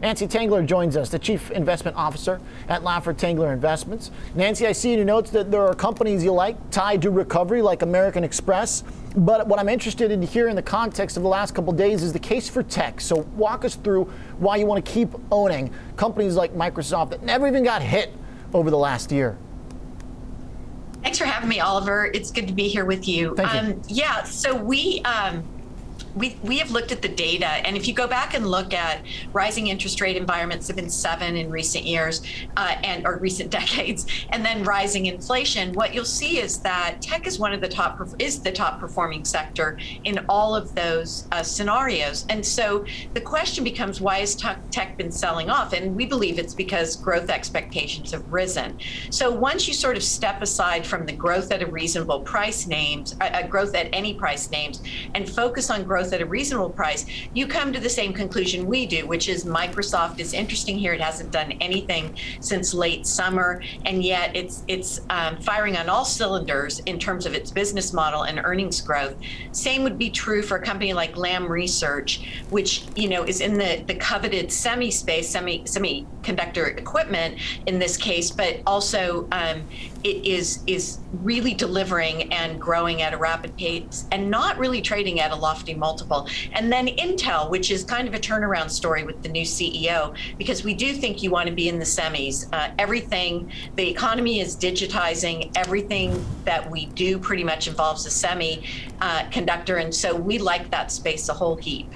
Nancy Tengler joins us, the Chief Investment Officer at Laffer Tengler Investments. Nancy, I see in your notes that there are companies you like tied to recovery, like American Express. But what I'm interested in here in the context of the last couple days is the case for tech. So walk us through why you want to keep owning companies like Microsoft that never even got hit over the last year. Thanks for having me, Oliver. It's good to be here with you. Thank you. Um, yeah, so we um, we, we have looked at the data, and if you go back and look at rising interest rate environments have been seven in recent years uh, and or recent decades, and then rising inflation, what you'll see is that tech is one of the top is the top performing sector in all of those uh, scenarios. And so the question becomes, why has tech been selling off? And we believe it's because growth expectations have risen. So once you sort of step aside from the growth at a reasonable price names, uh, uh growth at any price names, and focus on growth at a reasonable price, you come to the same conclusion we do, which is Microsoft is interesting here. It hasn't done anything since late summer, and yet it's it's um, firing on all cylinders in terms of its business model and earnings growth. Same would be true for a company like Lam Research, which you know is in the the coveted semi space, semi semiconductor equipment in this case, but also um, is is really delivering and growing at a rapid pace and not really trading at a lofty multiple. And then Intel, which is kind of a turnaround story with the new CEO, because we do think you want to be in the semis. Uh, everything, the economy is digitizing. Everything that we do pretty much involves a semiconductor, uh, and so we like that space a whole heap.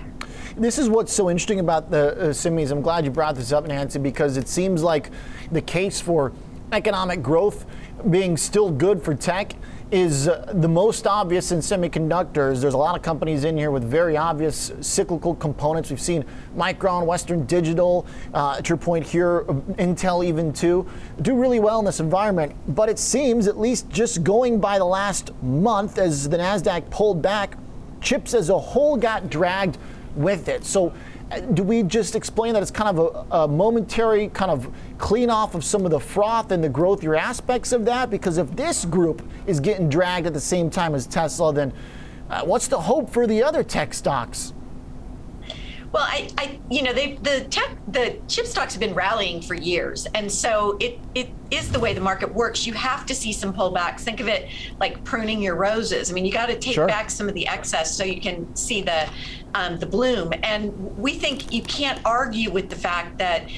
This is what's so interesting about the uh, semis. I'm glad you brought this up, Nancy, because it seems like the case for economic growth being still good for tech is uh, the most obvious in semiconductors. There's a lot of companies in here with very obvious cyclical components. We've seen Micron, Western Digital, uh, to your point here, Intel even too, do really well in this environment. But it seems, at least just going by the last month, as the NASDAQ pulled back, chips as a whole got dragged with it. So do we just explain that it's kind of a, a, momentary kind of clean off of some of the froth and the growthier aspects of that? Because if this group is getting dragged at the same time as Tesla, then uh, what's the hope for the other tech stocks? Well, I, I, you know, they, the tech, the chip stocks have been rallying for years, and so it, it is the way the market works. You have to see some pullbacks. Think of it like pruning your roses. I mean, you got to take sure. back some of the excess so you can see the, um, the bloom. And we think you can't argue with the fact that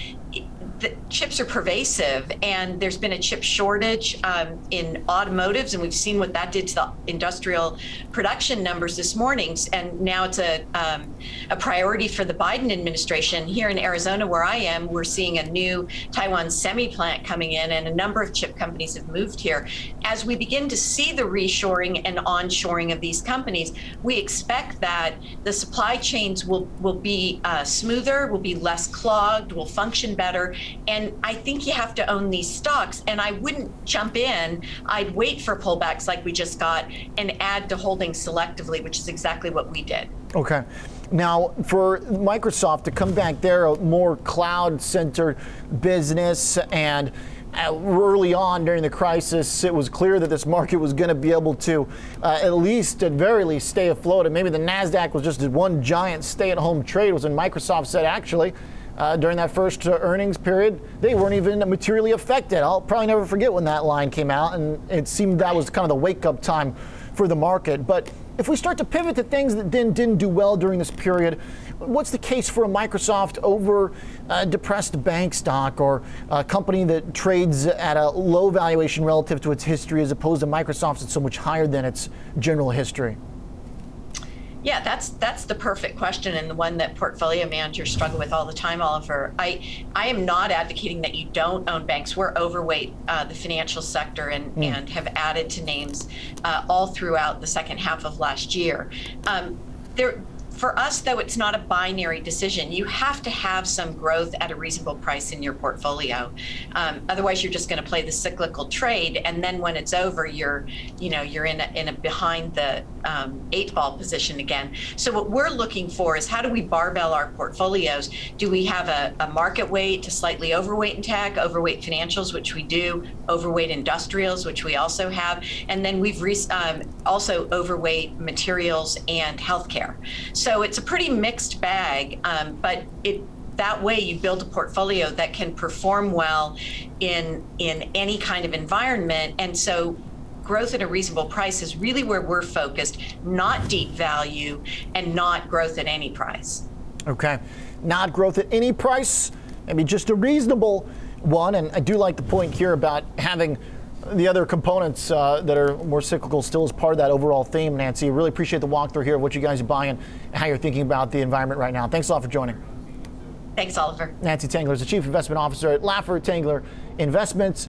the chips are pervasive, and there's been a chip shortage um, in automotives, and we've seen what that did to the industrial production numbers this morning. And now it's a um, a priority for the Biden administration. Here in Arizona, where I am, we're seeing a new Taiwan semi plant coming in, and a number of chip companies have moved here. As we begin to see the reshoring and onshoring of these companies, we expect that the supply chains will will be uh, smoother, will be less clogged, will function better, and I think you have to own these stocks. And I wouldn't jump in. I'd wait for pullbacks like we just got and add to holding selectively, which is exactly what we did. Okay. Now, for Microsoft to come back there, a more cloud centered business and uh, early on during the crisis, it was clear that this market was going to be able to, uh, at least, at very least, stay afloat. And maybe the Nasdaq was just one giant stay-at-home trade. Was when Microsoft said, actually, uh, during that first uh, earnings period, they weren't even materially affected. I'll probably never forget when that line came out, and it seemed that was kind of the wake up time for the market. But if we start to pivot to things that then didn't do well during this period, what's the case for a Microsoft over a depressed bank stock or a company that trades at a low valuation relative to its history as opposed to Microsoft that's so much higher than its general history? Yeah, that's that's the perfect question and the one that portfolio managers struggle with all the time, Oliver. I I am not advocating that you don't own banks. We're overweight uh, the financial sector and mm. and have added to names uh, all throughout the second half of last year. Um, there for us, though, it's not a binary decision. You have to have some growth at a reasonable price in your portfolio. Um, otherwise, you're just going to play the cyclical trade, and then when it's over, you're, you know, you're in a, in a behind the um, eight ball position again. So what we're looking for is how do we barbell our portfolios? Do we have a, a market weight to slightly overweight in tech, overweight financials, which we do, overweight industrials, which we also have, and then we've re- um, also overweight materials and healthcare. So it's a pretty mixed bag, um, but it that way you build a portfolio that can perform well in in any kind of environment and so growth at a reasonable price is really where we're focused not deep value and not growth at any price Okay. Not growth at any price, maybe just a reasonable one. And I do like the point here about having the other components uh, that are more cyclical still as part of that overall theme, Nancy. Really appreciate the walkthrough here of what you guys are buying and how you're thinking about the environment right now. Thanks a lot for joining. thanks oliver Nancy Tengler is the Chief Investment Officer at Laffer Tengler Investments.